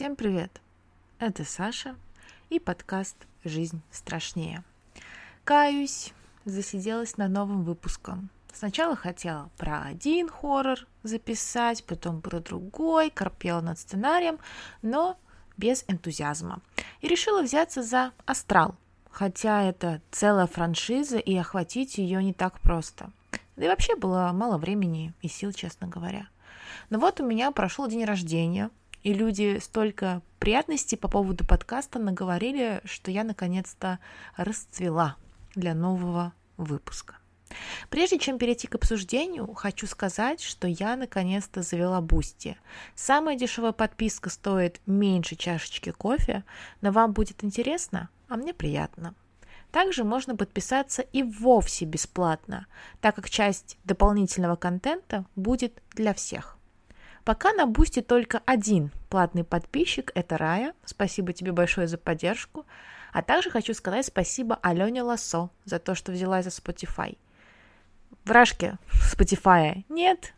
Всем привет! Это Саша и подкаст «Жизнь страшнее». Каюсь, засиделась на новом выпуском. Сначала хотела про один хоррор записать, потом про другой, корпела над сценарием, но без энтузиазма. И решила взяться за «Астрал», хотя это целая франшиза, и охватить ее не так просто. Да и вообще было мало времени и сил, честно говоря. Но вот у меня прошел день рождения, и люди столько приятностей по поводу подкаста наговорили, что я наконец-то расцвела для нового выпуска. Прежде чем перейти к обсуждению, хочу сказать, что я наконец-то завела Boosty. Самая дешевая подписка стоит меньше чашечки кофе, но вам будет интересно, а мне приятно. Также можно подписаться и вовсе бесплатно, так как часть дополнительного контента будет для всех. Пока на Boosty только один платный подписчик – это Рая. Спасибо тебе большое за поддержку. А также хочу сказать спасибо Алене Лассо за то, что взялась за Spotify. В Рашке Spotify нет,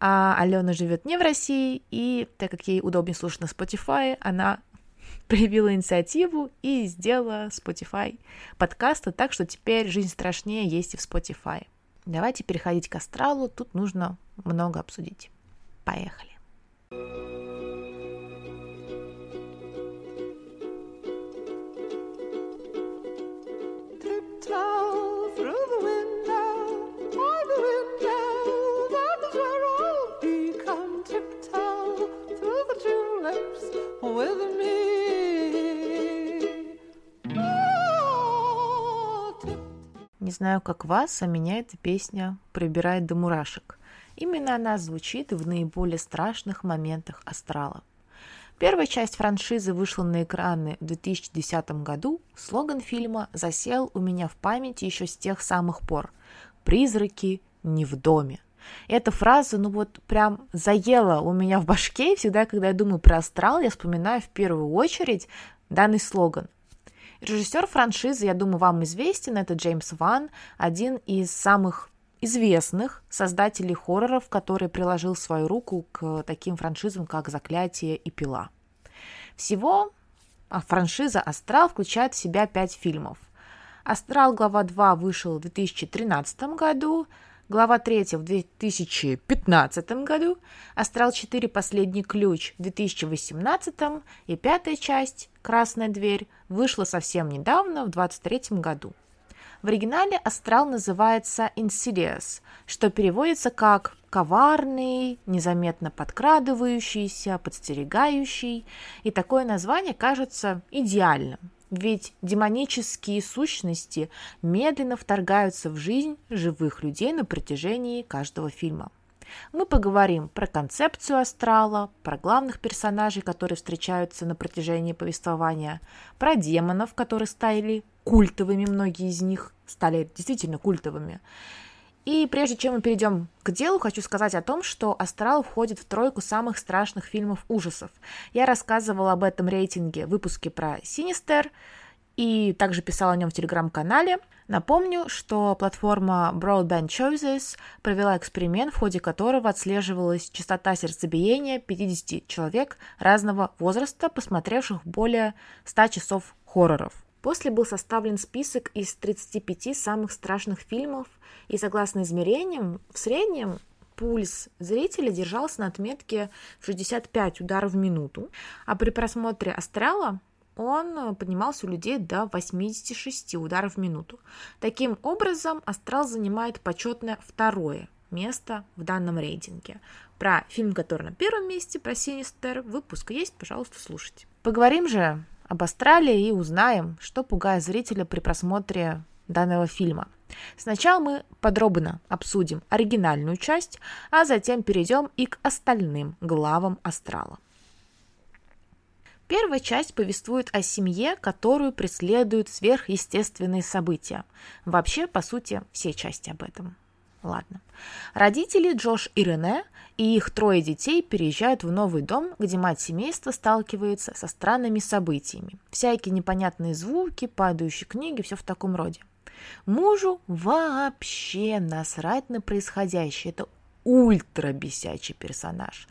а Алена живет не в России, и так как ей удобнее слушать на Spotify, она проявила инициативу и сделала Spotify подкасты, так что теперь «Жизнь страшнее» есть и в Spotify. Давайте переходить к астралу, тут нужно много обсудить. Поехали. Не знаю, как вас, а меня эта песня пробирает до мурашек. Именно она звучит в наиболее страшных моментах астрала. Первая часть франшизы вышла на экраны в 2010 году. Слоган фильма засел у меня в памяти еще с тех самых пор. «Призраки не в доме». Эта фраза, ну вот прям заела у меня в башке, и всегда, когда я думаю про астрал, я вспоминаю в первую очередь данный слоган. Режиссер франшизы, я думаю, вам известен, это Джеймс Ван, один из самых известных создателей хорроров, который приложил свою руку к таким франшизам, как «Заклятие» и «Пила». Всего а, франшиза «Астрал» включает в себя пять фильмов. «Астрал. Глава 2» вышел в 2013 году, глава 3 в 2015 году, «Астрал 4. Последний ключ» в 2018 и пятая часть «Красная дверь» вышла совсем недавно, в 2023 году. В оригинале астрал называется Insidious, что переводится как коварный, незаметно подкрадывающийся, подстерегающий, и такое название кажется идеальным, ведь демонические сущности медленно вторгаются в жизнь живых людей на протяжении каждого фильма. Мы поговорим про концепцию астрала, про главных персонажей, которые встречаются на протяжении повествования, про демонов, которые стали культовыми, многие из них стали действительно культовыми. И прежде чем мы перейдем к делу, хочу сказать о том, что «Астрал» входит в тройку самых страшных фильмов ужасов. Я рассказывала об этом рейтинге в выпуске про «Синистер», и также писала о нем в телеграм-канале. Напомню, что платформа Broadband Choices провела эксперимент, в ходе которого отслеживалась частота сердцебиения 50 человек разного возраста, посмотревших более 100 часов хорроров. После был составлен список из 35 самых страшных фильмов, и согласно измерениям, в среднем пульс зрителя держался на отметке в 65 ударов в минуту, а при просмотре «Астрала» он э, поднимался у людей до 86 ударов в минуту. Таким образом, «Астрал» занимает почетное второе место в данном рейтинге. Про фильм, который на первом месте, про «Синистер», выпуск есть, пожалуйста, слушайте. Поговорим же об Астрале и узнаем, что пугает зрителя при просмотре данного фильма. Сначала мы подробно обсудим оригинальную часть, а затем перейдем и к остальным главам Астрала. Первая часть повествует о семье, которую преследуют сверхъестественные события. Вообще, по сути, все части об этом. Ладно. Родители Джош и Рене и их трое детей переезжают в новый дом, где мать семейства сталкивается со странными событиями. Всякие непонятные звуки, падающие книги, все в таком роде. Мужу вообще насрать на происходящее. Это ультра бесячий персонаж.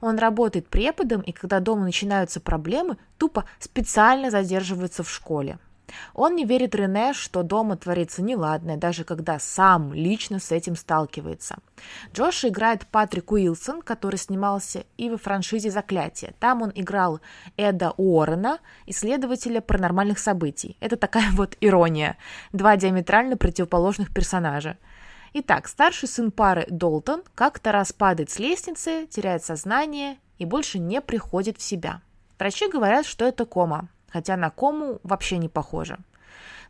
Он работает преподом, и когда дома начинаются проблемы, тупо специально задерживается в школе. Он не верит Рене, что дома творится неладное, даже когда сам лично с этим сталкивается. Джош играет Патрик Уилсон, который снимался и во франшизе «Заклятие». Там он играл Эда Уоррена, исследователя паранормальных событий. Это такая вот ирония. Два диаметрально противоположных персонажа. Итак, старший сын пары Долтон как-то раз падает с лестницы, теряет сознание и больше не приходит в себя. Врачи говорят, что это кома, хотя на кому вообще не похоже.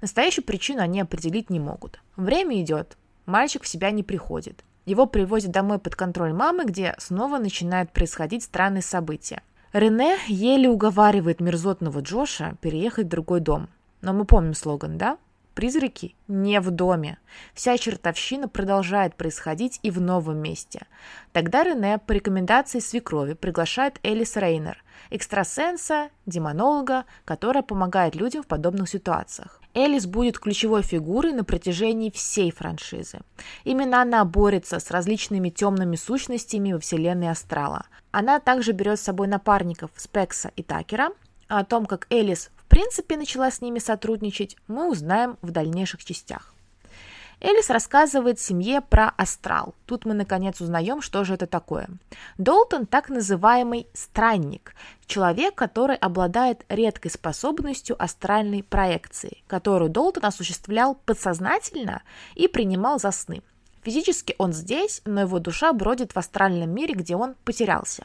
Настоящую причину они определить не могут. Время идет, мальчик в себя не приходит. Его привозят домой под контроль мамы, где снова начинают происходить странные события. Рене еле уговаривает мерзотного Джоша переехать в другой дом. Но мы помним слоган, да? Призраки не в доме. Вся чертовщина продолжает происходить и в новом месте. Тогда Рене по рекомендации свекрови приглашает Элис Рейнер, экстрасенса, демонолога, которая помогает людям в подобных ситуациях. Элис будет ключевой фигурой на протяжении всей франшизы. Именно она борется с различными темными сущностями во вселенной Астрала. Она также берет с собой напарников Спекса и Такера, о том, как Элис принципе начала с ними сотрудничать, мы узнаем в дальнейших частях. Элис рассказывает семье про астрал. Тут мы наконец узнаем, что же это такое. Долтон так называемый странник, человек, который обладает редкой способностью астральной проекции, которую Долтон осуществлял подсознательно и принимал за сны. Физически он здесь, но его душа бродит в астральном мире, где он потерялся.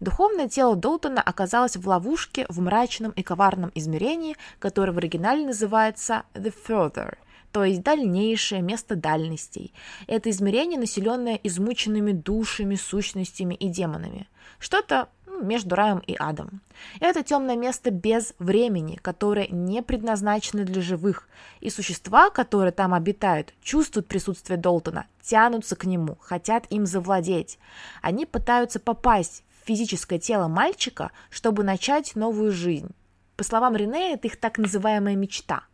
Духовное тело Долтона оказалось в ловушке в мрачном и коварном измерении, которое в оригинале называется «The Further», то есть дальнейшее место дальностей. Это измерение, населенное измученными душами, сущностями и демонами. Что-то ну, между раем и адом. Это темное место без времени, которое не предназначено для живых, и существа, которые там обитают, чувствуют присутствие Долтона, тянутся к нему, хотят им завладеть. Они пытаются попасть физическое тело мальчика, чтобы начать новую жизнь. По словам Рене, это их так называемая мечта.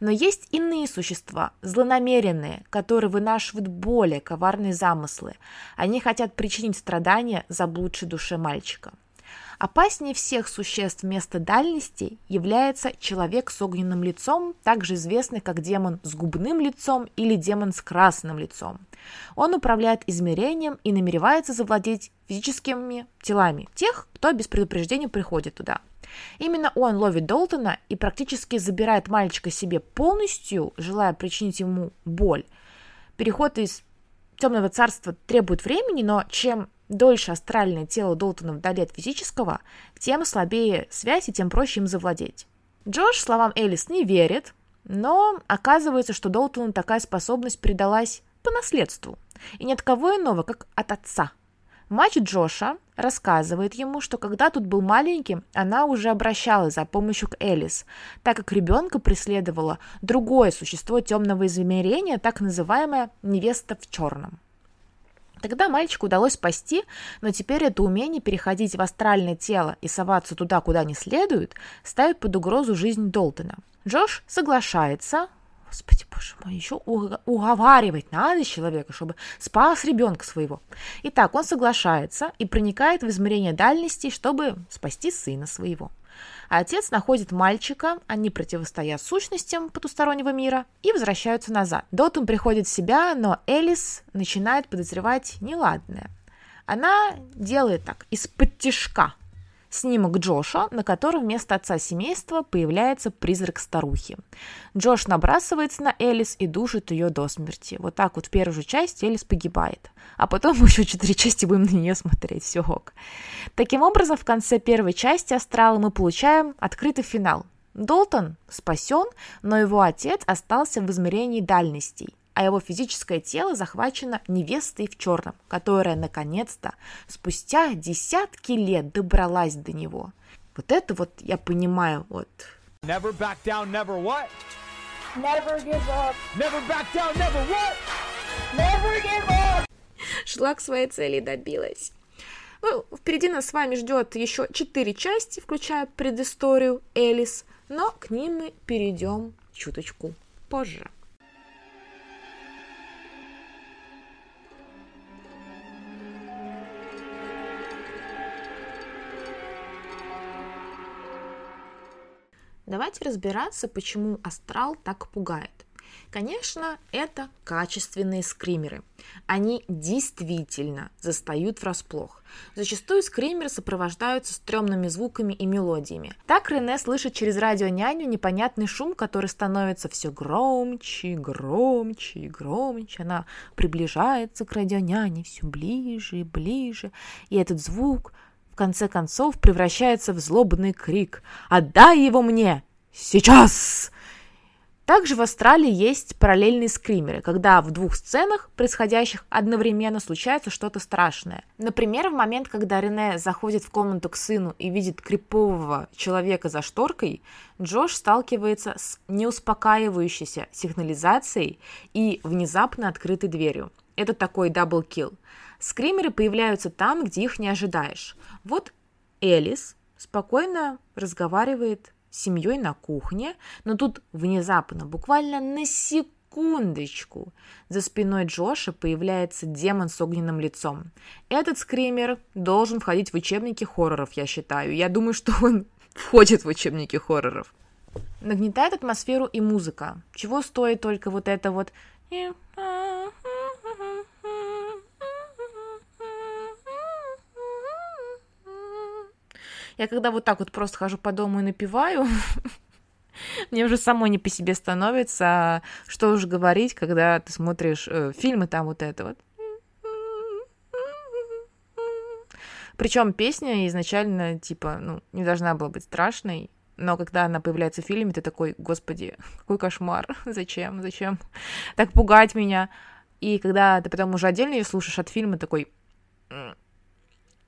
Но есть иные существа, злонамеренные, которые вынашивают более коварные замыслы. Они хотят причинить страдания заблудшей душе мальчика. Опаснее всех существ вместо дальности является человек с огненным лицом, также известный как демон с губным лицом или демон с красным лицом. Он управляет измерением и намеревается завладеть физическими телами тех, кто без предупреждения приходит туда. Именно он ловит Долтона и практически забирает мальчика себе полностью, желая причинить ему боль. Переход из темного царства требует времени, но чем дольше астральное тело Долтона вдали от физического, тем слабее связь и тем проще им завладеть. Джош словам Элис не верит, но оказывается, что Долтону такая способность передалась по наследству, и ни от кого иного, как от отца. Мать Джоша рассказывает ему, что когда тут был маленьким, она уже обращалась за помощью к Элис, так как ребенка преследовало другое существо темного измерения, так называемая невеста в черном. Тогда мальчику удалось спасти, но теперь это умение переходить в астральное тело и соваться туда, куда не следует, ставит под угрозу жизнь Долтона. Джош соглашается, Господи, боже мой, еще уговаривать надо человека, чтобы спас ребенка своего. Итак, он соглашается и проникает в измерение дальности, чтобы спасти сына своего. А отец находит мальчика, они противостоят сущностям потустороннего мира и возвращаются назад. Дотум приходит в себя, но Элис начинает подозревать неладное. Она делает так, из-под тишка, снимок Джоша, на котором вместо отца семейства появляется призрак старухи. Джош набрасывается на Элис и душит ее до смерти. Вот так вот в первую же часть Элис погибает. А потом еще четыре части будем на нее смотреть. Все ок. Таким образом, в конце первой части Астрала мы получаем открытый финал. Долтон спасен, но его отец остался в измерении дальностей а его физическое тело захвачено невестой в черном, которая, наконец-то, спустя десятки лет добралась до него. Вот это вот я понимаю, вот. Never back down, never what? Never give up. Never back down, never what? Never give up. Шла к своей цели и добилась. Ну, впереди нас с вами ждет еще четыре части, включая предысторию Элис, но к ним мы перейдем чуточку позже. Давайте разбираться, почему астрал так пугает. Конечно, это качественные скримеры. Они действительно застают врасплох. Зачастую скримеры сопровождаются стрёмными звуками и мелодиями. Так Рене слышит через радио няню непонятный шум, который становится все громче, громче громче. Она приближается к радио няне все ближе и ближе. И этот звук в конце концов превращается в злобный крик «Отдай его мне! Сейчас!» Также в Австралии есть параллельные скримеры, когда в двух сценах, происходящих одновременно, случается что-то страшное. Например, в момент, когда Рене заходит в комнату к сыну и видит крипового человека за шторкой, Джош сталкивается с неуспокаивающейся сигнализацией и внезапно открытой дверью. Это такой даблкил. Скримеры появляются там, где их не ожидаешь. Вот Элис спокойно разговаривает семьей на кухне, но тут внезапно, буквально на секундочку, за спиной Джоша появляется демон с огненным лицом. Этот скример должен входить в учебники хорроров, я считаю. Я думаю, что он входит в учебники хорроров. Нагнетает атмосферу и музыка. Чего стоит только вот это вот Я когда вот так вот просто хожу по дому и напиваю, мне уже самой не по себе становится, что уж говорить, когда ты смотришь э, фильмы, там вот это вот. Причем песня изначально, типа, ну, не должна была быть страшной, но когда она появляется в фильме, ты такой, господи, какой кошмар, зачем, зачем так пугать меня? И когда ты потом уже отдельно ее слушаешь от фильма, такой,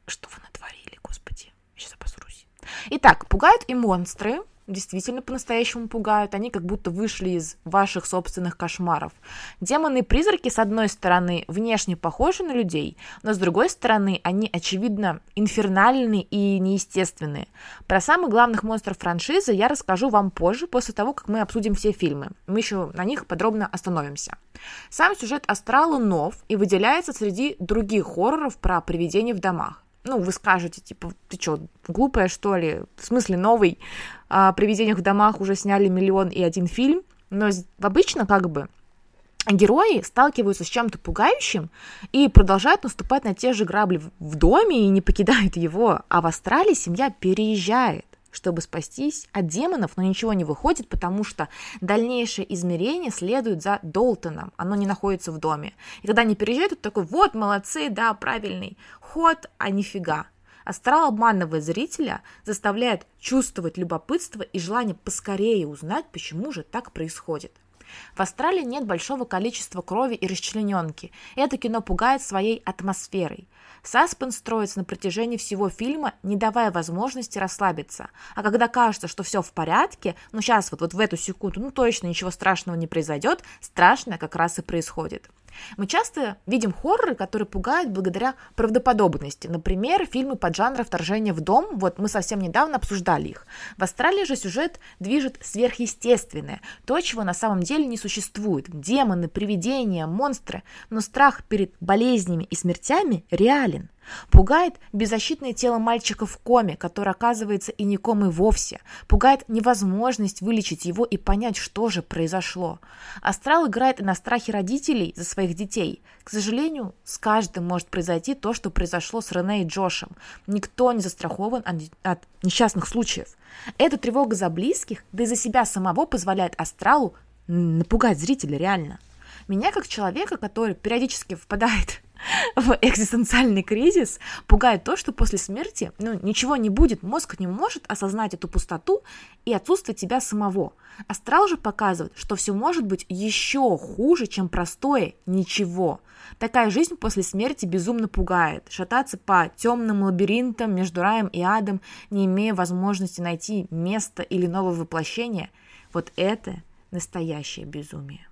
что вы натворили, господи, я сейчас обосрусь. Итак, пугают и монстры, действительно по-настоящему пугают. Они как будто вышли из ваших собственных кошмаров. Демоны и призраки, с одной стороны, внешне похожи на людей, но с другой стороны, они, очевидно, инфернальные и неестественные. Про самых главных монстров франшизы я расскажу вам позже, после того, как мы обсудим все фильмы. Мы еще на них подробно остановимся. Сам сюжет «Астрала» нов и выделяется среди других хорроров про привидения в домах ну, вы скажете, типа, ты что, глупая, что ли? В смысле, новый о привидениях в домах уже сняли миллион и один фильм, но обычно как бы герои сталкиваются с чем-то пугающим и продолжают наступать на те же грабли в доме и не покидают его, а в Австралии семья переезжает чтобы спастись от демонов, но ничего не выходит, потому что дальнейшее измерение следует за Долтоном, оно не находится в доме. И когда они переезжают, то такой, вот, молодцы, да, правильный ход, а нифига. Астрал обманывает зрителя, заставляет чувствовать любопытство и желание поскорее узнать, почему же так происходит. В Австралии нет большого количества крови и расчлененки. Это кино пугает своей атмосферой. Саспенс строится на протяжении всего фильма, не давая возможности расслабиться. А когда кажется, что все в порядке, ну сейчас вот, вот в эту секунду, ну точно ничего страшного не произойдет, страшное как раз и происходит. Мы часто видим хорроры, которые пугают благодаря правдоподобности. Например, фильмы под жанра «Вторжение в дом». Вот мы совсем недавно обсуждали их. В Австралии же сюжет движет сверхъестественное. То, чего на самом деле не существует. Демоны, привидения, монстры. Но страх перед болезнями и смертями реален. Пугает беззащитное тело мальчика в коме, который оказывается и не комой вовсе. Пугает невозможность вылечить его и понять, что же произошло. Астрал играет и на страхе родителей за своих детей. К сожалению, с каждым может произойти то, что произошло с Рене и Джошем. Никто не застрахован от несчастных случаев. Эта тревога за близких, да и за себя самого позволяет Астралу напугать зрителя реально. Меня, как человека, который периодически впадает в экзистенциальный кризис, пугает то, что после смерти ну, ничего не будет, мозг не может осознать эту пустоту и отсутствие тебя самого. Астрал же показывает, что все может быть еще хуже, чем простое ничего. Такая жизнь после смерти безумно пугает. Шататься по темным лабиринтам между раем и адом, не имея возможности найти место или новое воплощение, вот это настоящее безумие.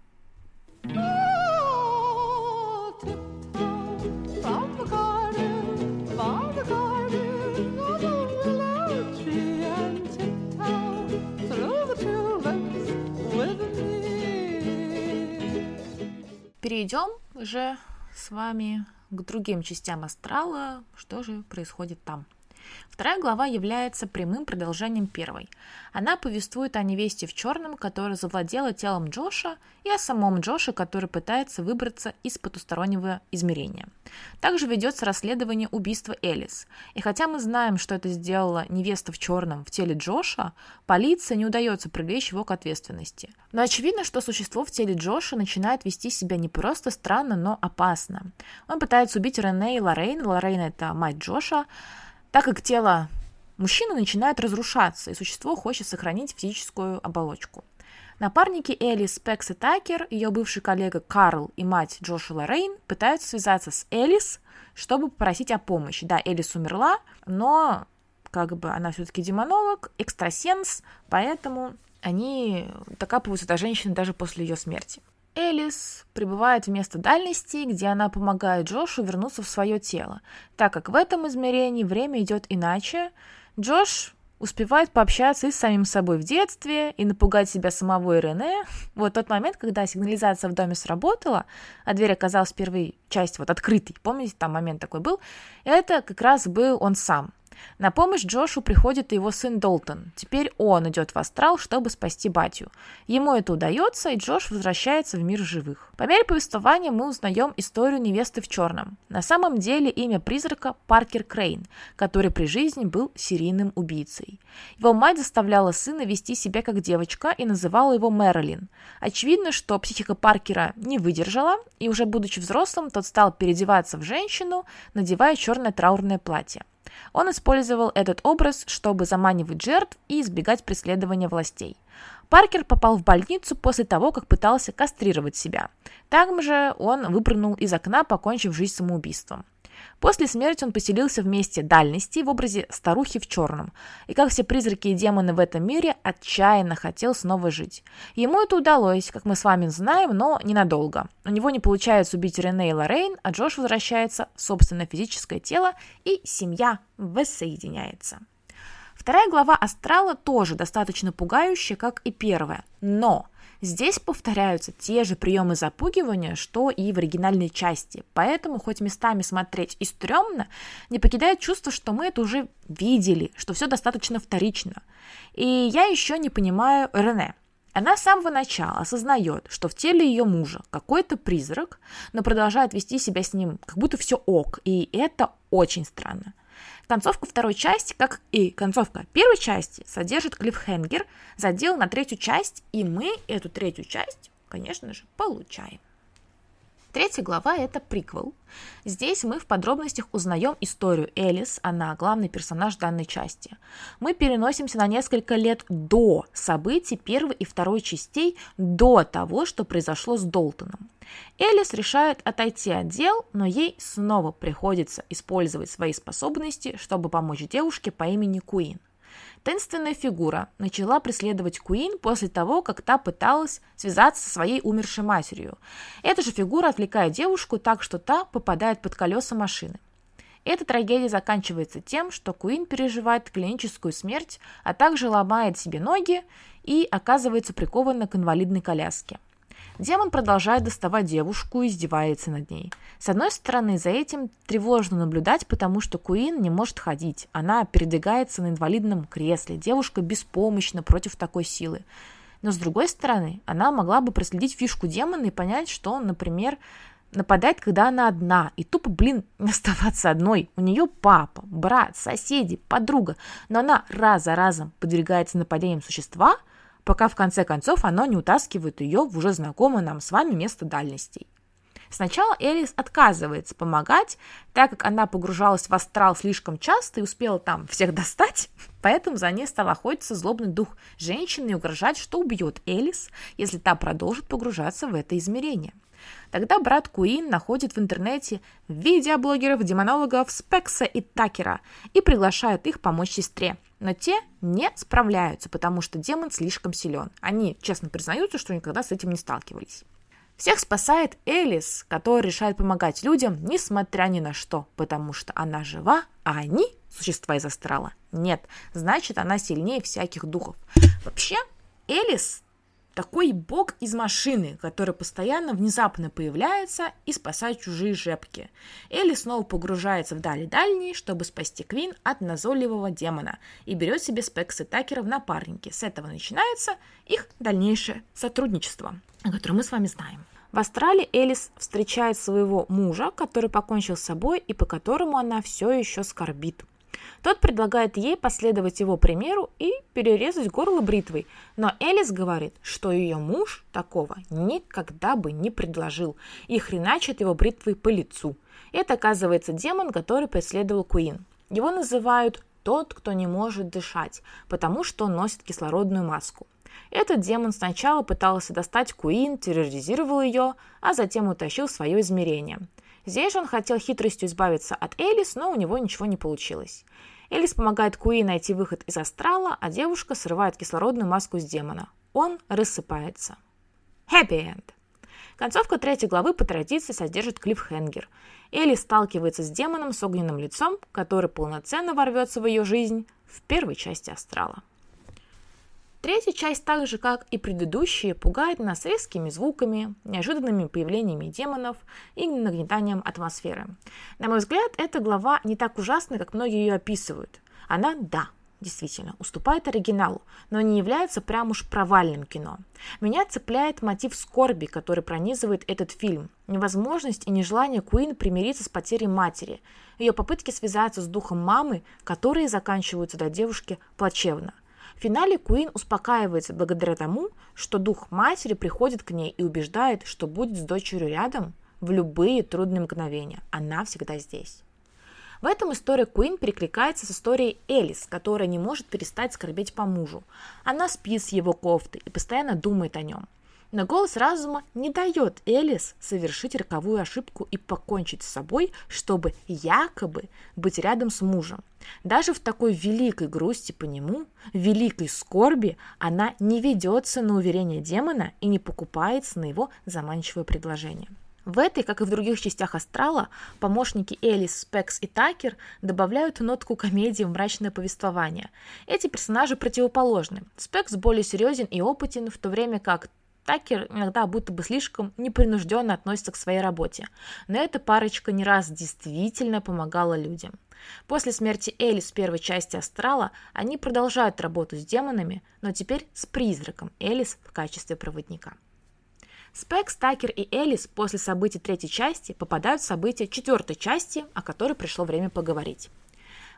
Перейдем уже с вами к другим частям астрала, что же происходит там. Вторая глава является прямым продолжением первой. Она повествует о невесте в черном, которая завладела телом Джоша, и о самом Джоше, который пытается выбраться из потустороннего измерения. Также ведется расследование убийства Элис. И хотя мы знаем, что это сделала невеста в черном в теле Джоша, полиции не удается привлечь его к ответственности. Но очевидно, что существо в теле Джоша начинает вести себя не просто странно, но опасно. Он пытается убить Рене и Лоррейн. Лоррейн – это мать Джоша, так как тело мужчины начинает разрушаться, и существо хочет сохранить физическую оболочку. Напарники Элис, Пекс и Такер, ее бывший коллега Карл и мать Джоша Лоррейн пытаются связаться с Элис, чтобы попросить о помощи. Да, Элис умерла, но как бы она все-таки демонолог, экстрасенс, поэтому они докапываются до женщины даже после ее смерти. Элис прибывает в место дальности, где она помогает Джошу вернуться в свое тело, так как в этом измерении время идет иначе. Джош успевает пообщаться и с самим собой в детстве, и напугать себя самого и Рене. Вот тот момент, когда сигнализация в доме сработала, а дверь оказалась первой части вот открытой, помните, там момент такой был, это как раз был он сам – на помощь Джошу приходит его сын Долтон. Теперь он идет в астрал, чтобы спасти батю. Ему это удается, и Джош возвращается в мир живых. По мере повествования мы узнаем историю невесты в черном. На самом деле имя призрака Паркер Крейн, который при жизни был серийным убийцей. Его мать заставляла сына вести себя как девочка и называла его Мэрилин. Очевидно, что психика Паркера не выдержала, и уже будучи взрослым, тот стал переодеваться в женщину, надевая черное траурное платье. Он использовал этот образ, чтобы заманивать жертв и избегать преследования властей. Паркер попал в больницу после того, как пытался кастрировать себя. Там же он выпрыгнул из окна, покончив жизнь самоубийством. После смерти он поселился в месте дальности в образе старухи в черном, и, как все призраки и демоны в этом мире, отчаянно хотел снова жить. Ему это удалось, как мы с вами знаем, но ненадолго. У него не получается убить Рене и Лоррейн, а Джош возвращается в собственное физическое тело, и семья воссоединяется. Вторая глава Астрала тоже достаточно пугающая, как и первая, но Здесь повторяются те же приемы запугивания, что и в оригинальной части. Поэтому, хоть местами смотреть и стрёмно, не покидает чувство, что мы это уже видели, что все достаточно вторично. И я еще не понимаю Рене. Она с самого начала осознает, что в теле ее мужа какой-то призрак, но продолжает вести себя с ним, как будто все ок, и это очень странно. Концовка второй части, как и концовка первой части, содержит клиффхенгер, задел на третью часть, и мы эту третью часть, конечно же, получаем. Третья глава – это приквел. Здесь мы в подробностях узнаем историю Элис, она главный персонаж данной части. Мы переносимся на несколько лет до событий первой и второй частей, до того, что произошло с Долтоном. Элис решает отойти от дел, но ей снова приходится использовать свои способности, чтобы помочь девушке по имени Куин. Таинственная фигура начала преследовать Куин после того, как та пыталась связаться со своей умершей матерью. Эта же фигура отвлекает девушку так, что та попадает под колеса машины. Эта трагедия заканчивается тем, что Куин переживает клиническую смерть, а также ломает себе ноги и оказывается прикована к инвалидной коляске. Демон продолжает доставать девушку и издевается над ней. С одной стороны, за этим тревожно наблюдать, потому что Куин не может ходить. Она передвигается на инвалидном кресле. Девушка беспомощна против такой силы. Но с другой стороны, она могла бы проследить фишку демона и понять, что он, например, нападает, когда она одна, и тупо, блин, оставаться одной. У нее папа, брат, соседи, подруга, но она раз за разом подвергается нападениям существа – пока в конце концов оно не утаскивает ее в уже знакомое нам с вами место дальностей. Сначала Элис отказывается помогать, так как она погружалась в астрал слишком часто и успела там всех достать, поэтому за ней стал охотиться злобный дух женщины и угрожать, что убьет Элис, если та продолжит погружаться в это измерение. Тогда брат Куин находит в интернете видеоблогеров, демонологов Спекса и Такера и приглашает их помочь сестре. Но те не справляются, потому что демон слишком силен. Они честно признаются, что никогда с этим не сталкивались. Всех спасает Элис, которая решает помогать людям, несмотря ни на что, потому что она жива, а они, существа из астрала, нет. Значит, она сильнее всяких духов. Вообще, Элис такой бог из машины, который постоянно внезапно появляется и спасает чужие жепки. Элли снова погружается в дали дальние, чтобы спасти Квин от назойливого демона и берет себе Спекс и Такера в напарники. С этого начинается их дальнейшее сотрудничество, которое мы с вами знаем. В Австралии Элис встречает своего мужа, который покончил с собой и по которому она все еще скорбит. Тот предлагает ей последовать его примеру и перерезать горло бритвой, но Элис говорит, что ее муж такого никогда бы не предложил и хреначит его бритвой по лицу. Это оказывается демон, который преследовал Куин. Его называют «тот, кто не может дышать», потому что носит кислородную маску. Этот демон сначала пытался достать Куин, терроризировал ее, а затем утащил в свое измерение. Здесь он хотел хитростью избавиться от Элис, но у него ничего не получилось. Элис помогает Куи найти выход из астрала, а девушка срывает кислородную маску с демона. Он рассыпается. End. Концовка третьей главы по традиции содержит клиффхенгер. Элли сталкивается с демоном с огненным лицом, который полноценно ворвется в ее жизнь в первой части астрала. Третья часть, так же как и предыдущие, пугает нас резкими звуками, неожиданными появлениями демонов и нагнетанием атмосферы. На мой взгляд, эта глава не так ужасна, как многие ее описывают. Она, да, действительно, уступает оригиналу, но не является прям уж провальным кино. Меня цепляет мотив скорби, который пронизывает этот фильм, невозможность и нежелание Куин примириться с потерей матери, ее попытки связаться с духом мамы, которые заканчиваются для девушки плачевно. В финале Куин успокаивается благодаря тому, что дух матери приходит к ней и убеждает, что будет с дочерью рядом в любые трудные мгновения. Она всегда здесь. В этом история Куин перекликается с историей Элис, которая не может перестать скорбеть по мужу. Она спит с его кофтой и постоянно думает о нем. Но голос разума не дает Элис совершить роковую ошибку и покончить с собой, чтобы якобы быть рядом с мужем. Даже в такой великой грусти по нему, великой скорби, она не ведется на уверение демона и не покупается на его заманчивое предложение. В этой, как и в других частях астрала, помощники Элис, Спекс и Такер добавляют нотку комедии в мрачное повествование. Эти персонажи противоположны. Спекс более серьезен и опытен, в то время как Такер иногда будто бы слишком непринужденно относится к своей работе, но эта парочка не раз действительно помогала людям. После смерти Элис в первой части «Астрала» они продолжают работу с демонами, но теперь с призраком Элис в качестве проводника. Спекс, Такер и Элис после событий третьей части попадают в события четвертой части, о которой пришло время поговорить.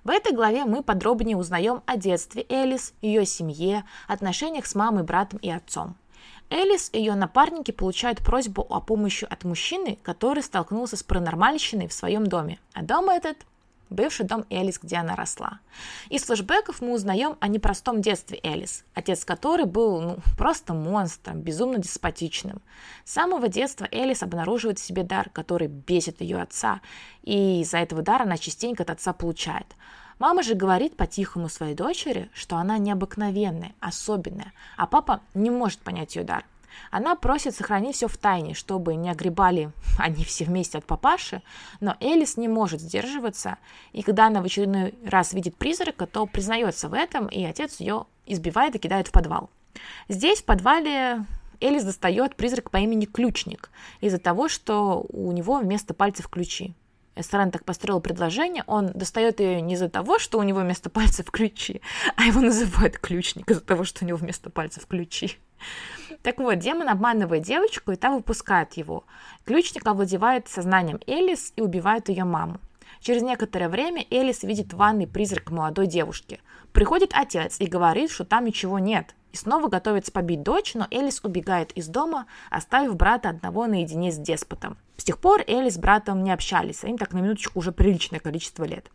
В этой главе мы подробнее узнаем о детстве Элис, ее семье, отношениях с мамой, братом и отцом – Элис и ее напарники получают просьбу о помощи от мужчины, который столкнулся с паранормальщиной в своем доме. А дом этот – бывший дом Элис, где она росла. Из флэшбэков мы узнаем о непростом детстве Элис, отец которой был ну, просто монстром, безумно деспотичным. С самого детства Элис обнаруживает в себе дар, который бесит ее отца, и из-за этого дара она частенько от отца получает – Мама же говорит по-тихому своей дочери, что она необыкновенная, особенная, а папа не может понять ее дар. Она просит сохранить все в тайне, чтобы не огребали они все вместе от папаши, но Элис не может сдерживаться, и когда она в очередной раз видит призрака, то признается в этом, и отец ее избивает и кидает в подвал. Здесь, в подвале, Элис достает призрак по имени Ключник из-за того, что у него вместо пальцев ключи. Ресторан так построил предложение, он достает ее не из-за того, что у него вместо пальцев ключи, а его называют ключник из-за того, что у него вместо пальцев ключи. Так вот, демон обманывает девочку, и та выпускает его. Ключник овладевает сознанием Элис и убивает ее маму. Через некоторое время Элис видит в ванной призрак молодой девушки. Приходит отец и говорит, что там ничего нет, и снова готовится побить дочь, но Элис убегает из дома, оставив брата одного наедине с деспотом. С тех пор Элис с братом не общались, а им так на минуточку уже приличное количество лет.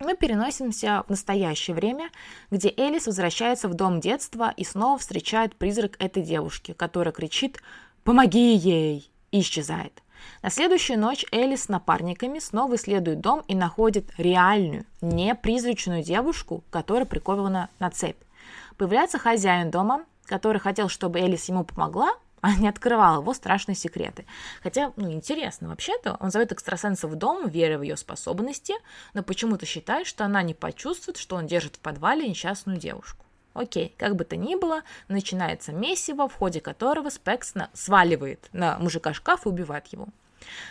Мы переносимся в настоящее время, где Элис возвращается в дом детства и снова встречает призрак этой девушки, которая кричит «Помоги ей!» и исчезает. На следующую ночь Элис с напарниками снова исследует дом и находит реальную, не призрачную девушку, которая прикована на цепь. Появляется хозяин дома, который хотел, чтобы Элис ему помогла, а не открывал его страшные секреты. Хотя, ну, интересно, вообще-то он зовет экстрасенса в дом, веря в ее способности, но почему-то считает, что она не почувствует, что он держит в подвале несчастную девушку. Окей, как бы то ни было, начинается месиво, в ходе которого Спекс сваливает на мужика шкаф и убивает его.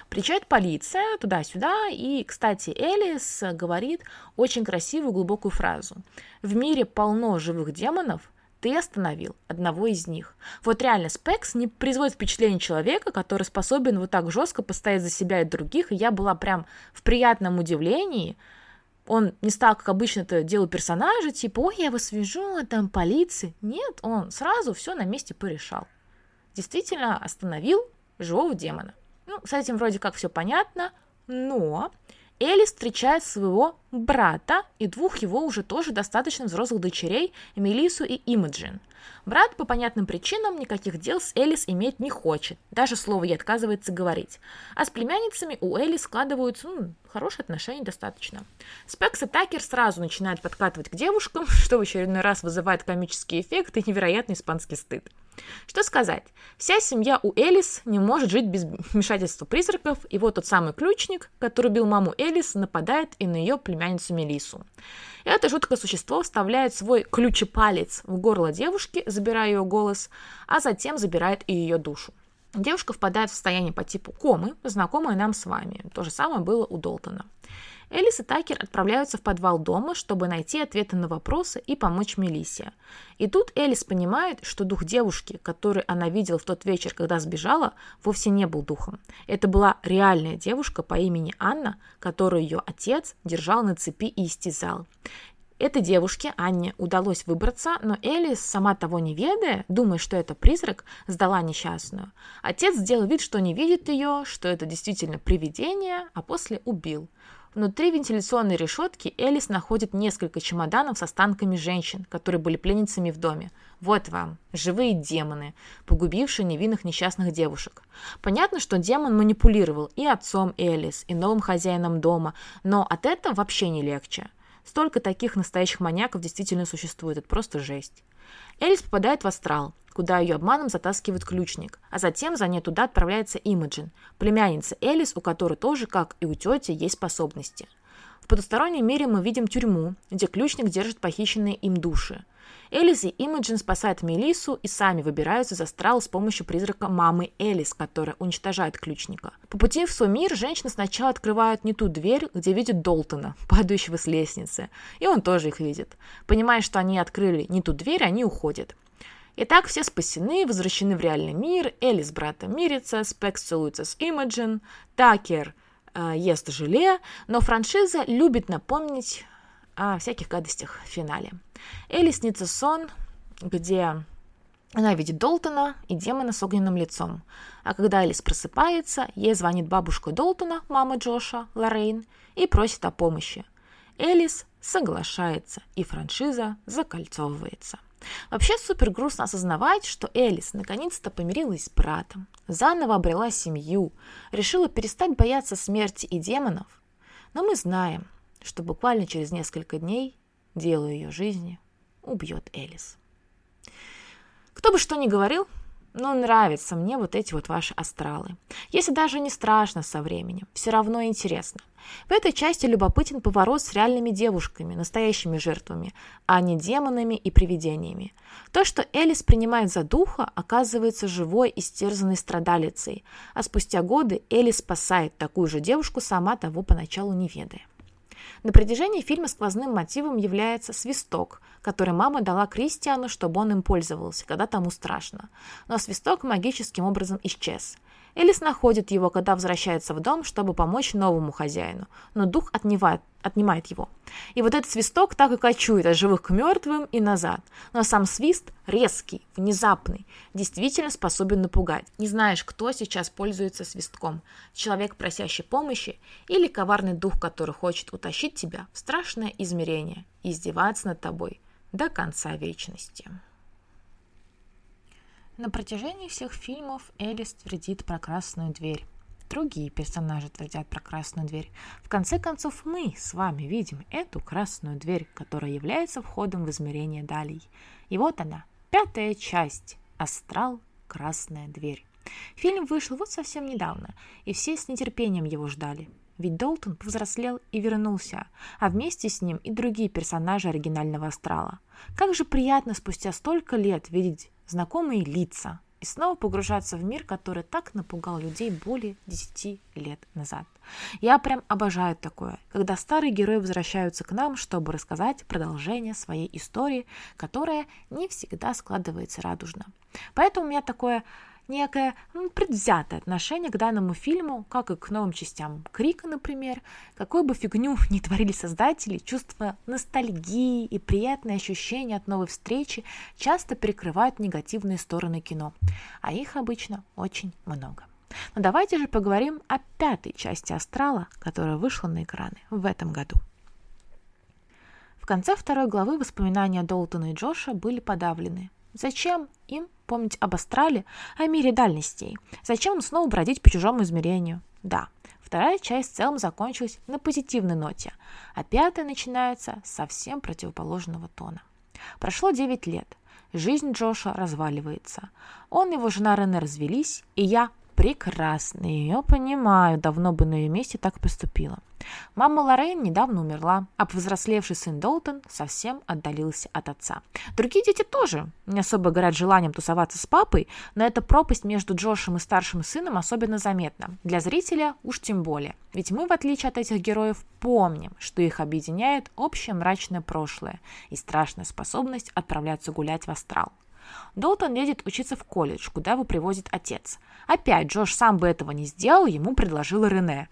Приезжает полиция туда-сюда, и, кстати, Элис говорит очень красивую глубокую фразу. «В мире полно живых демонов, ты остановил одного из них. Вот реально, Спекс не производит впечатление человека, который способен вот так жестко постоять за себя и других, и я была прям в приятном удивлении. Он не стал, как обычно это делал персонажи, типа, ой, я его свяжу, там полиции. Нет, он сразу все на месте порешал. Действительно остановил живого демона. Ну, с этим вроде как все понятно, но Элли встречает своего брата и двух его уже тоже достаточно взрослых дочерей, Мелису и Имаджин. Брат по понятным причинам никаких дел с Элис иметь не хочет, даже слово ей отказывается говорить. А с племянницами у Элли складываются ну, хорошие отношения достаточно. Спекс и Такер сразу начинают подкатывать к девушкам, что в очередной раз вызывает комический эффект и невероятный испанский стыд. Что сказать, вся семья у Элис не может жить без вмешательства призраков, и вот тот самый ключник, который убил маму Элис, нападает и на ее племянницу Мелису. Это жуткое существо вставляет свой ключепалец в горло девушки, забирая ее голос, а затем забирает и ее душу. Девушка впадает в состояние по типу комы, знакомое нам с вами. То же самое было у Долтона. Элис и Такер отправляются в подвал дома, чтобы найти ответы на вопросы и помочь Мелиссе. И тут Элис понимает, что дух девушки, который она видела в тот вечер, когда сбежала, вовсе не был духом. Это была реальная девушка по имени Анна, которую ее отец держал на цепи и истязал. Этой девушке, Анне, удалось выбраться, но Элис, сама того не ведая, думая, что это призрак, сдала несчастную. Отец сделал вид, что не видит ее, что это действительно привидение, а после убил. Внутри вентиляционной решетки Элис находит несколько чемоданов с останками женщин, которые были пленницами в доме. Вот вам, живые демоны, погубившие невинных несчастных девушек. Понятно, что демон манипулировал и отцом Элис, и новым хозяином дома, но от этого вообще не легче. Столько таких настоящих маньяков действительно существует, это просто жесть. Элис попадает в астрал, куда ее обманом затаскивает ключник, а затем за ней туда отправляется Имаджин, племянница Элис, у которой тоже, как и у тети, есть способности. В потустороннем мире мы видим тюрьму, где ключник держит похищенные им души. Элис и Имаджин спасают Мелису и сами выбираются из астрала с помощью призрака мамы Элис, которая уничтожает ключника. По пути в свой мир женщины сначала открывают не ту дверь, где видят Долтона, падающего с лестницы, и он тоже их видит. Понимая, что они открыли не ту дверь, они уходят. Итак, все спасены, возвращены в реальный мир, Элли с братом мирится, Спекс целуется с Имаджин, Такер э, ест желе, но франшиза любит напомнить о всяких гадостях в финале. Элли снится сон, где она видит Долтона и демона с огненным лицом. А когда Элис просыпается, ей звонит бабушка Долтона, мама Джоша, Лоррейн, и просит о помощи. Элис соглашается, и франшиза закольцовывается. Вообще супер грустно осознавать, что Элис наконец-то помирилась с братом, заново обрела семью, решила перестать бояться смерти и демонов. Но мы знаем, что буквально через несколько дней дело ее жизни убьет Элис. Кто бы что ни говорил, но нравятся мне вот эти вот ваши астралы. Если даже не страшно со временем, все равно интересно. В этой части любопытен поворот с реальными девушками, настоящими жертвами, а не демонами и привидениями. То, что Элис принимает за духа, оказывается живой, истерзанной страдалицей, а спустя годы Элис спасает такую же девушку, сама того поначалу не ведая. На протяжении фильма сквозным мотивом является свисток, который мама дала Кристиану, чтобы он им пользовался, когда тому страшно. Но свисток магическим образом исчез. Элис находит его, когда возвращается в дом, чтобы помочь новому хозяину, но дух отнимает, отнимает его. И вот этот свисток так и кочует от живых к мертвым и назад. Но сам свист резкий, внезапный, действительно способен напугать. Не знаешь, кто сейчас пользуется свистком. Человек, просящий помощи, или коварный дух, который хочет утащить тебя в страшное измерение и издеваться над тобой до конца вечности. На протяжении всех фильмов Элис твердит про красную дверь. Другие персонажи твердят про красную дверь. В конце концов, мы с вами видим эту красную дверь, которая является входом в измерение далей. И вот она, пятая часть «Астрал. Красная дверь». Фильм вышел вот совсем недавно, и все с нетерпением его ждали. ведь Долтон повзрослел и вернулся, а вместе с ним и другие персонажи оригинального астрала. Как же приятно спустя столько лет видеть знакомые лица, и снова погружаться в мир, который так напугал людей более 10 лет назад. Я прям обожаю такое, когда старые герои возвращаются к нам, чтобы рассказать продолжение своей истории, которая не всегда складывается радужно. Поэтому у меня такое некое предвзятое отношение к данному фильму, как и к новым частям Крика, например. Какую бы фигню ни творили создатели, чувство ностальгии и приятные ощущения от новой встречи часто перекрывают негативные стороны кино, а их обычно очень много. Но давайте же поговорим о пятой части «Астрала», которая вышла на экраны в этом году. В конце второй главы воспоминания Долтона и Джоша были подавлены. Зачем им помнить об астрале, о мире дальностей? Зачем им снова бродить по чужому измерению? Да, вторая часть в целом закончилась на позитивной ноте, а пятая начинается совсем противоположного тона. Прошло 9 лет. Жизнь Джоша разваливается. Он и его жена Рене развелись, и я прекрасно ее понимаю, давно бы на ее месте так поступила. Мама Лоррейн недавно умерла, а повзрослевший сын Долтон совсем отдалился от отца. Другие дети тоже не особо горят желанием тусоваться с папой, но эта пропасть между Джошем и старшим сыном особенно заметна. Для зрителя уж тем более. Ведь мы, в отличие от этих героев, помним, что их объединяет общее мрачное прошлое и страшная способность отправляться гулять в астрал. Долтон едет учиться в колледж, куда его привозит отец. Опять Джош сам бы этого не сделал, ему предложила Рене.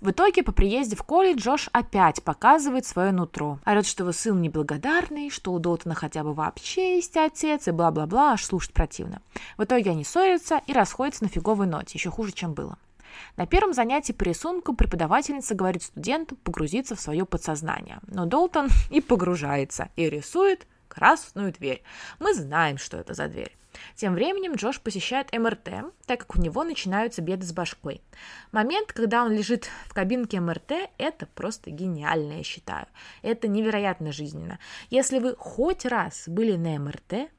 В итоге по приезде в колледж Джош опять показывает свое нутро. Орет, что его сын неблагодарный, что у Долтона хотя бы вообще есть отец и бла-бла-бла, аж слушать противно. В итоге они ссорятся и расходятся на фиговой ноте, еще хуже, чем было. На первом занятии по рисунку преподавательница говорит студенту погрузиться в свое подсознание. Но Долтон и погружается, и рисует красную дверь. Мы знаем, что это за дверь. Тем временем Джош посещает МРТ, так как у него начинаются беды с башкой. Момент, когда он лежит в кабинке МРТ, это просто гениально, я считаю. Это невероятно жизненно. Если вы хоть раз были на МРТ,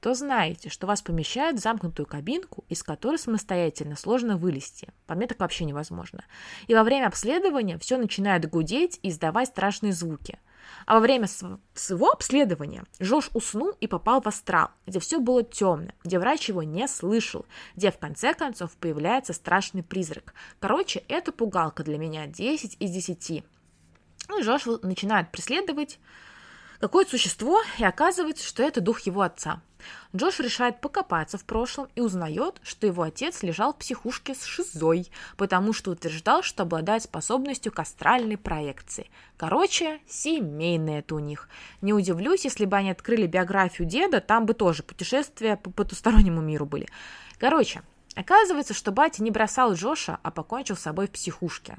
то знаете, что вас помещают в замкнутую кабинку, из которой самостоятельно сложно вылезти. По мне так вообще невозможно. И во время обследования все начинает гудеть и издавать страшные звуки. А во время своего обследования Жош уснул и попал в астрал, где все было темно, где врач его не слышал, где в конце концов появляется страшный призрак. Короче, это пугалка для меня 10 из 10. Ну и Жош начинает преследовать какое-то существо, и оказывается, что это дух его отца. Джош решает покопаться в прошлом и узнает, что его отец лежал в психушке с шизой, потому что утверждал, что обладает способностью к астральной проекции. Короче, семейное это у них. Не удивлюсь, если бы они открыли биографию деда, там бы тоже путешествия по потустороннему миру были. Короче, оказывается, что батя не бросал Джоша, а покончил с собой в психушке.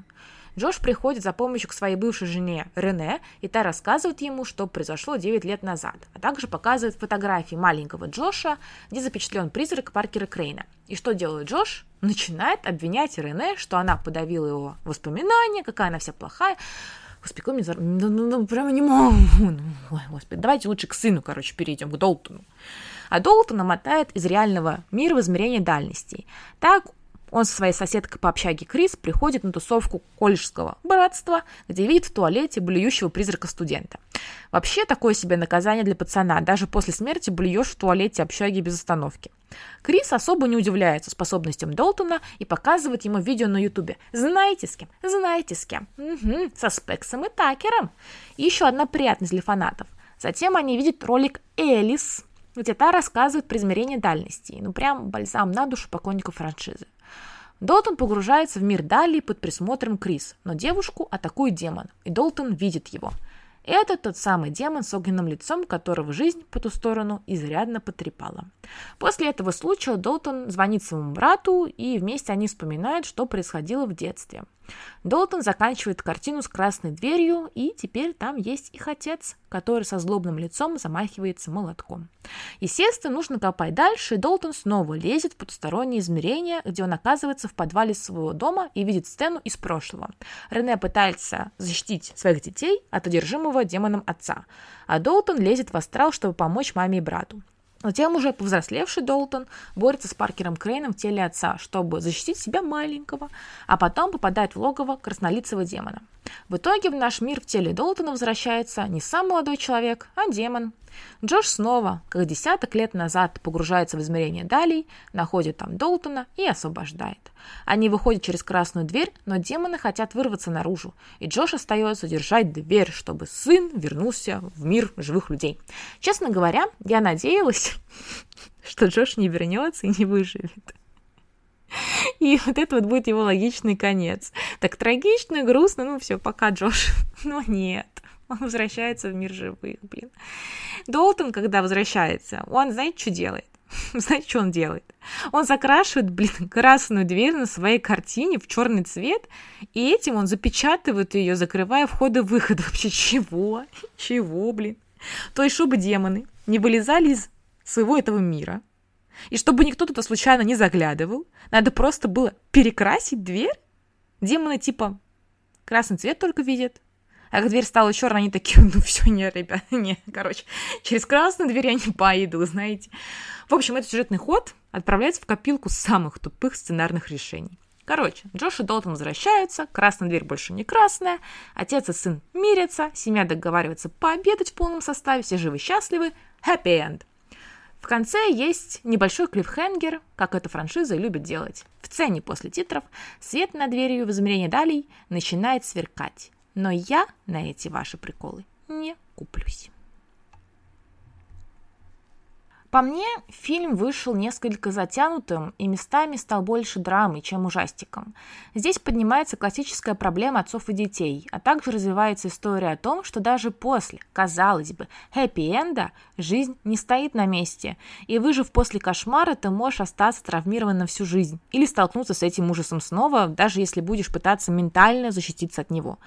Джош приходит за помощью к своей бывшей жене Рене, и та рассказывает ему, что произошло 9 лет назад, а также показывает фотографии маленького Джоша, где запечатлен призрак Паркера Крейна. И что делает Джош? Начинает обвинять Рене, что она подавила его воспоминания, какая она вся плохая. Господи, какой мне зар... ну, ну, ну, прямо не могу. Ой, господи, давайте лучше к сыну, короче, перейдем, к Долтону. А Долтона мотает из реального мира в измерение дальностей. Так он со своей соседкой по общаге Крис приходит на тусовку колледжского братства, где видит в туалете блюющего призрака студента. Вообще такое себе наказание для пацана. Даже после смерти блюешь в туалете общаги без остановки. Крис особо не удивляется способностям Долтона и показывает ему видео на ютубе. Знаете с кем? Знаете с кем? Угу, со Спексом и Такером. И еще одна приятность для фанатов. Затем они видят ролик Элис, где та рассказывает про измерение дальностей. Ну прям бальзам на душу поклонников франшизы. Долтон погружается в мир Дали под присмотром Крис, но девушку атакует демон, и Долтон видит его – это тот самый демон с огненным лицом, которого жизнь по ту сторону изрядно потрепала. После этого случая Долтон звонит своему брату, и вместе они вспоминают, что происходило в детстве. Долтон заканчивает картину с красной дверью, и теперь там есть их отец, который со злобным лицом замахивается молотком. Естественно, нужно копать дальше, и Долтон снова лезет в потустороннее измерение, где он оказывается в подвале своего дома и видит сцену из прошлого. Рене пытается защитить своих детей от одержимого демоном отца, а Долтон лезет в астрал, чтобы помочь маме и брату. Затем уже повзрослевший Долтон борется с Паркером Крейном в теле отца, чтобы защитить себя маленького, а потом попадает в логово краснолицего демона. В итоге в наш мир в теле Долтона возвращается не сам молодой человек, а демон. Джош снова, как десяток лет назад, погружается в измерение Далей, находит там Долтона и освобождает. Они выходят через красную дверь, но демоны хотят вырваться наружу, и Джош остается держать дверь, чтобы сын вернулся в мир живых людей. Честно говоря, я надеялась, что Джош не вернется и не выживет. И вот это вот будет его логичный конец. Так трагично, грустно, ну все, пока, Джош. Но нет, он возвращается в мир живых, блин. Долтон, когда возвращается, он, знаете, что делает? Знаете, что он делает? Он закрашивает, блин, красную дверь на своей картине в черный цвет, и этим он запечатывает ее, закрывая входы-выходы. Вообще чего? Чего, блин? То есть, чтобы демоны не вылезали из своего этого мира, и чтобы никто туда случайно не заглядывал, надо просто было перекрасить дверь. Демоны типа красный цвет только видят. А как дверь стала черной, они такие, ну все, не, ребят, не, короче, через красную дверь я не пойду, знаете. В общем, этот сюжетный ход отправляется в копилку самых тупых сценарных решений. Короче, Джош и Долтон возвращаются, красная дверь больше не красная, отец и сын мирятся, семья договаривается пообедать в полном составе, все живы-счастливы, happy end. В конце есть небольшой клиффхенгер, как эта франшиза любит делать. В сцене после титров свет над дверью в измерении далей начинает сверкать. Но я на эти ваши приколы не куплюсь. По мне, фильм вышел несколько затянутым и местами стал больше драмой, чем ужастиком. Здесь поднимается классическая проблема отцов и детей, а также развивается история о том, что даже после, казалось бы, хэппи-энда жизнь не стоит на месте, и выжив после кошмара, ты можешь остаться травмированным всю жизнь или столкнуться с этим ужасом снова, даже если будешь пытаться ментально защититься от него.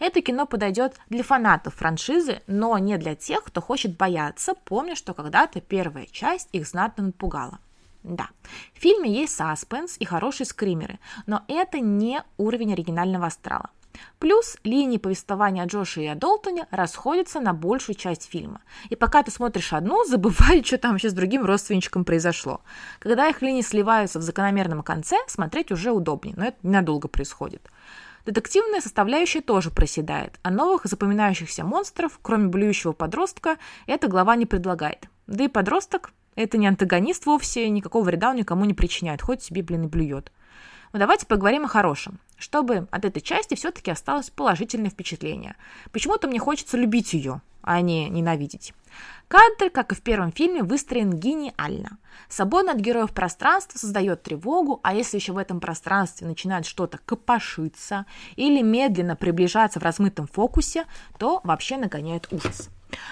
Это кино подойдет для фанатов франшизы, но не для тех, кто хочет бояться, помня, что когда-то первая часть их знатно напугала. Да, в фильме есть саспенс и хорошие скримеры, но это не уровень оригинального астрала. Плюс линии повествования Джоша и о расходятся на большую часть фильма. И пока ты смотришь одну, забывай, что там еще с другим родственничком произошло. Когда их линии сливаются в закономерном конце, смотреть уже удобнее, но это ненадолго происходит. Детективная составляющая тоже проседает, а новых запоминающихся монстров, кроме блюющего подростка, эта глава не предлагает. Да и подросток – это не антагонист вовсе, никакого вреда он никому не причиняет, хоть себе, блин, и блюет. Но давайте поговорим о хорошем, чтобы от этой части все-таки осталось положительное впечатление. Почему-то мне хочется любить ее, а не ненавидеть. Кадр, как и в первом фильме, выстроен гениально. Собой над героев пространства создает тревогу, а если еще в этом пространстве начинает что-то копошиться или медленно приближаться в размытом фокусе, то вообще нагоняет ужас.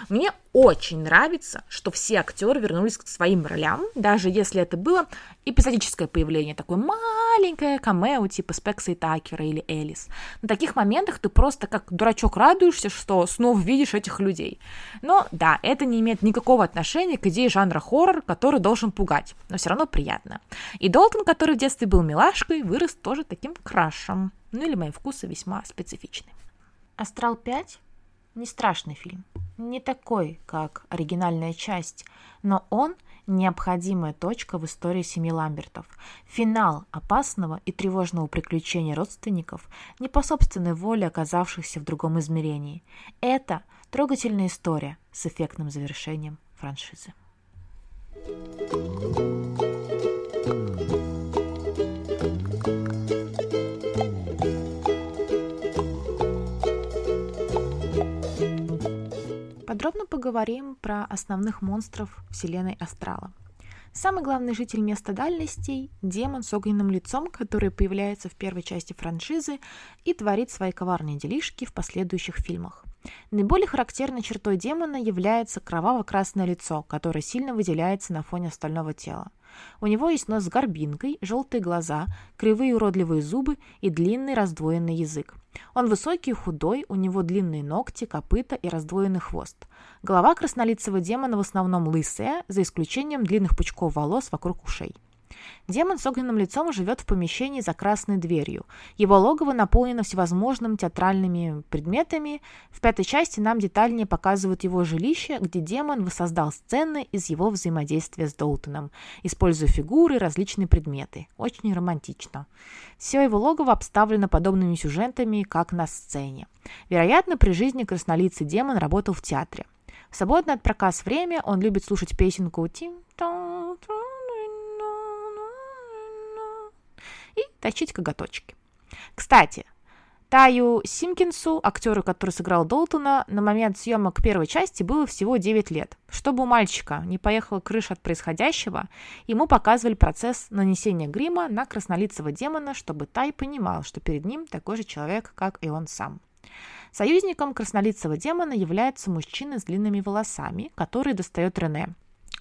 Мне очень нравится, что все актеры вернулись к своим ролям, даже если это было эпизодическое появление, такое маленькое камео типа Спекса и Такера или Элис. На таких моментах ты просто как дурачок радуешься, что снова видишь этих людей. Но да, это не имеет никакого отношения к идее жанра хоррор, который должен пугать, но все равно приятно. И Долтон, который в детстве был милашкой, вырос тоже таким крашем. Ну или мои вкусы весьма специфичны. Астрал 5 не страшный фильм, не такой, как оригинальная часть, но он необходимая точка в истории семьи Ламбертов. Финал опасного и тревожного приключения родственников, не по собственной воле оказавшихся в другом измерении. Это трогательная история с эффектным завершением франшизы. Подробно поговорим про основных монстров вселенной Астрала. Самый главный житель места дальностей – демон с огненным лицом, который появляется в первой части франшизы и творит свои коварные делишки в последующих фильмах. Наиболее характерной чертой демона является кроваво-красное лицо, которое сильно выделяется на фоне остального тела. У него есть нос с горбинкой, желтые глаза, кривые уродливые зубы и длинный раздвоенный язык. Он высокий и худой, у него длинные ногти, копыта и раздвоенный хвост. Голова краснолицего демона в основном лысая, за исключением длинных пучков волос вокруг ушей. Демон с огненным лицом живет в помещении за красной дверью. Его логово наполнено всевозможными театральными предметами. В пятой части нам детальнее показывают его жилище, где демон воссоздал сцены из его взаимодействия с Долтоном, используя фигуры и различные предметы. Очень романтично. Все его логово обставлено подобными сюжетами, как на сцене. Вероятно, при жизни краснолицый демон работал в театре. В свободное от проказ время он любит слушать песенку «Тим и точить коготочки. Кстати, Таю Симкинсу, актеру, который сыграл Долтона, на момент съемок первой части было всего 9 лет. Чтобы у мальчика не поехала крыша от происходящего, ему показывали процесс нанесения грима на краснолицего демона, чтобы Тай понимал, что перед ним такой же человек, как и он сам. Союзником краснолицего демона является мужчина с длинными волосами, который достает Рене.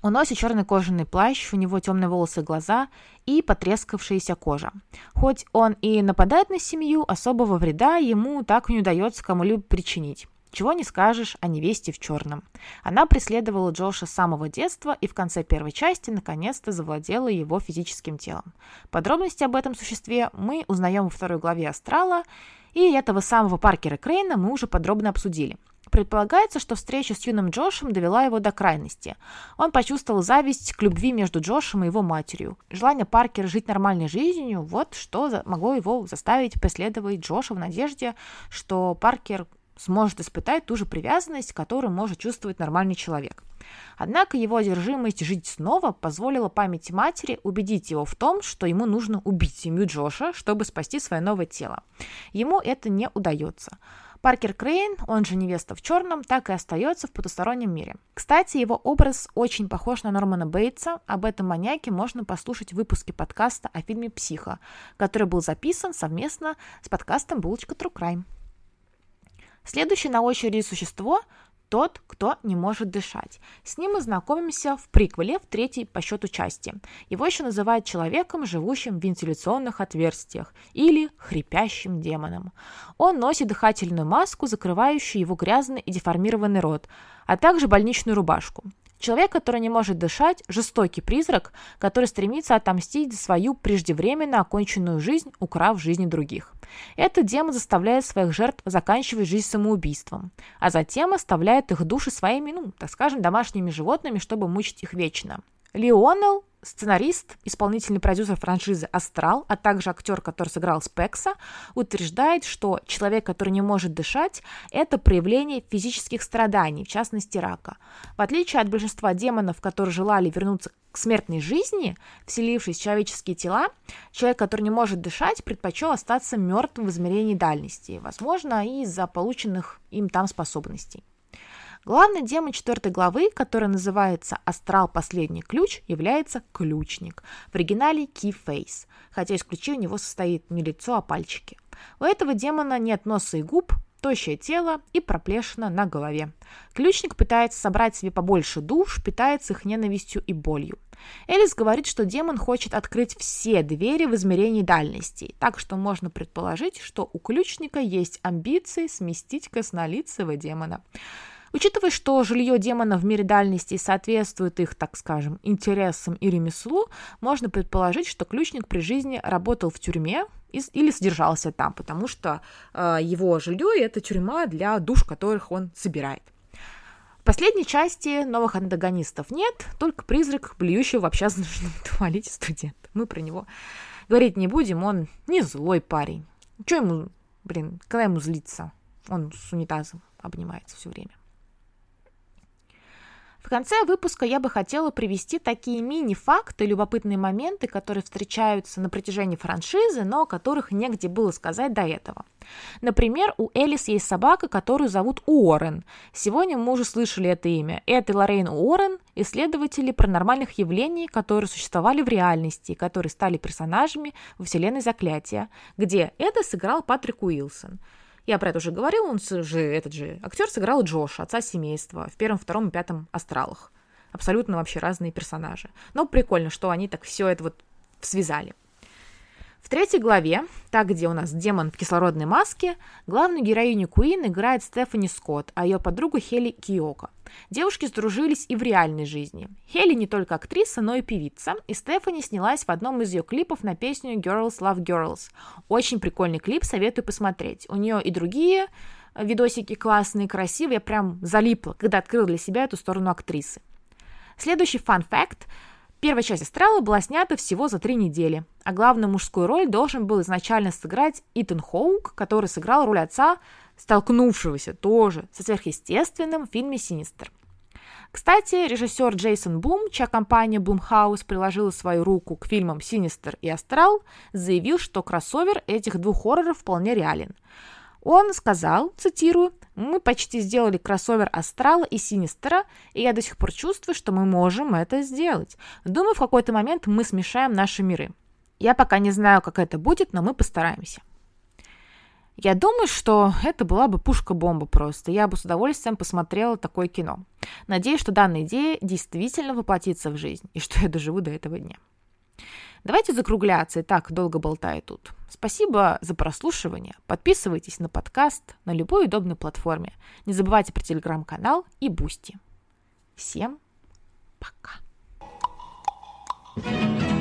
Он носит черный кожаный плащ, у него темные волосы и глаза и потрескавшаяся кожа. Хоть он и нападает на семью, особого вреда ему так не удается кому-либо причинить. Чего не скажешь о невесте в черном. Она преследовала Джоша с самого детства и в конце первой части наконец-то завладела его физическим телом. Подробности об этом существе мы узнаем во второй главе Астрала, и этого самого Паркера Крейна мы уже подробно обсудили. Предполагается, что встреча с юным Джошем довела его до крайности. Он почувствовал зависть к любви между Джошем и его матерью. Желание Паркера жить нормальной жизнью – вот что могло его заставить преследовать Джоша в надежде, что Паркер сможет испытать ту же привязанность, которую может чувствовать нормальный человек. Однако его одержимость жить снова позволила памяти матери убедить его в том, что ему нужно убить семью Джоша, чтобы спасти свое новое тело. Ему это не удается. Паркер Крейн, он же невеста в черном, так и остается в потустороннем мире. Кстати, его образ очень похож на Нормана Бейтса. Об этом маньяке можно послушать в выпуске подкаста о фильме «Психо», который был записан совместно с подкастом «Булочка True Crime». Следующее на очереди существо тот, кто не может дышать. С ним мы знакомимся в приквеле в третьей по счету части. Его еще называют человеком, живущим в вентиляционных отверстиях или хрипящим демоном. Он носит дыхательную маску, закрывающую его грязный и деформированный рот, а также больничную рубашку. Человек, который не может дышать, жестокий призрак, который стремится отомстить за свою преждевременно оконченную жизнь, украв жизни других. Этот демон заставляет своих жертв заканчивать жизнь самоубийством, а затем оставляет их души своими, ну, так скажем, домашними животными, чтобы мучить их вечно. Леонел сценарист, исполнительный продюсер франшизы «Астрал», а также актер, который сыграл Спекса, утверждает, что человек, который не может дышать, это проявление физических страданий, в частности рака. В отличие от большинства демонов, которые желали вернуться к смертной жизни, вселившись в человеческие тела, человек, который не может дышать, предпочел остаться мертвым в измерении дальности, возможно, из-за полученных им там способностей. Главный демон четвертой главы, который называется «Астрал. Последний ключ», является ключник. В оригинале Key Face, хотя исключение у него состоит не лицо, а пальчики. У этого демона нет носа и губ, тощее тело и проплешина на голове. Ключник пытается собрать себе побольше душ, питается их ненавистью и болью. Элис говорит, что демон хочет открыть все двери в измерении дальностей, так что можно предположить, что у ключника есть амбиции сместить краснолицего демона. Учитывая, что жилье демона в мире дальности соответствует их, так скажем, интересам и ремеслу, можно предположить, что ключник при жизни работал в тюрьме или содержался там, потому что э, его жилье – это тюрьма для душ, которых он собирает. Последней части новых антагонистов нет, только призрак, блюющего в общественном туалете студента. Мы про него говорить не будем, он не злой парень. Что ему, блин, когда ему злиться? Он с унитазом обнимается все время. В конце выпуска я бы хотела привести такие мини-факты, любопытные моменты, которые встречаются на протяжении франшизы, но о которых негде было сказать до этого. Например, у Элис есть собака, которую зовут Уоррен. Сегодня мы уже слышали это имя. Это Лоррейн Уоррен, исследователи паранормальных явлений, которые существовали в реальности, которые стали персонажами во вселенной Заклятия, где это сыграл Патрик Уилсон. Я про это уже говорил, он же, этот же актер сыграл Джоша, отца семейства, в первом, втором и пятом астралах. Абсолютно вообще разные персонажи. Но прикольно, что они так все это вот связали. В третьей главе, так где у нас демон в кислородной маске, главную героиню Куин играет Стефани Скотт, а ее подругу Хели Киоко. Девушки сдружились и в реальной жизни. Хели не только актриса, но и певица, и Стефани снялась в одном из ее клипов на песню Girls Love Girls. Очень прикольный клип, советую посмотреть. У нее и другие видосики классные, красивые, я прям залипла, когда открыла для себя эту сторону актрисы. Следующий фан-факт – Первая часть «Астрала» была снята всего за три недели, а главную мужскую роль должен был изначально сыграть Итан Хоук, который сыграл роль отца, столкнувшегося тоже со сверхъестественным в фильме «Синистер». Кстати, режиссер Джейсон Блум, чья компания Blumhouse приложила свою руку к фильмам «Синистер» и «Астрал», заявил, что кроссовер этих двух хорроров вполне реален. Он сказал, цитирую, «Мы почти сделали кроссовер Астрала и Синистера, и я до сих пор чувствую, что мы можем это сделать. Думаю, в какой-то момент мы смешаем наши миры. Я пока не знаю, как это будет, но мы постараемся». Я думаю, что это была бы пушка-бомба просто. Я бы с удовольствием посмотрела такое кино. Надеюсь, что данная идея действительно воплотится в жизнь, и что я доживу до этого дня. Давайте закругляться, и так долго болтаю тут. Спасибо за прослушивание. Подписывайтесь на подкаст на любой удобной платформе. Не забывайте про телеграм-канал и Boosty. Всем пока. thank you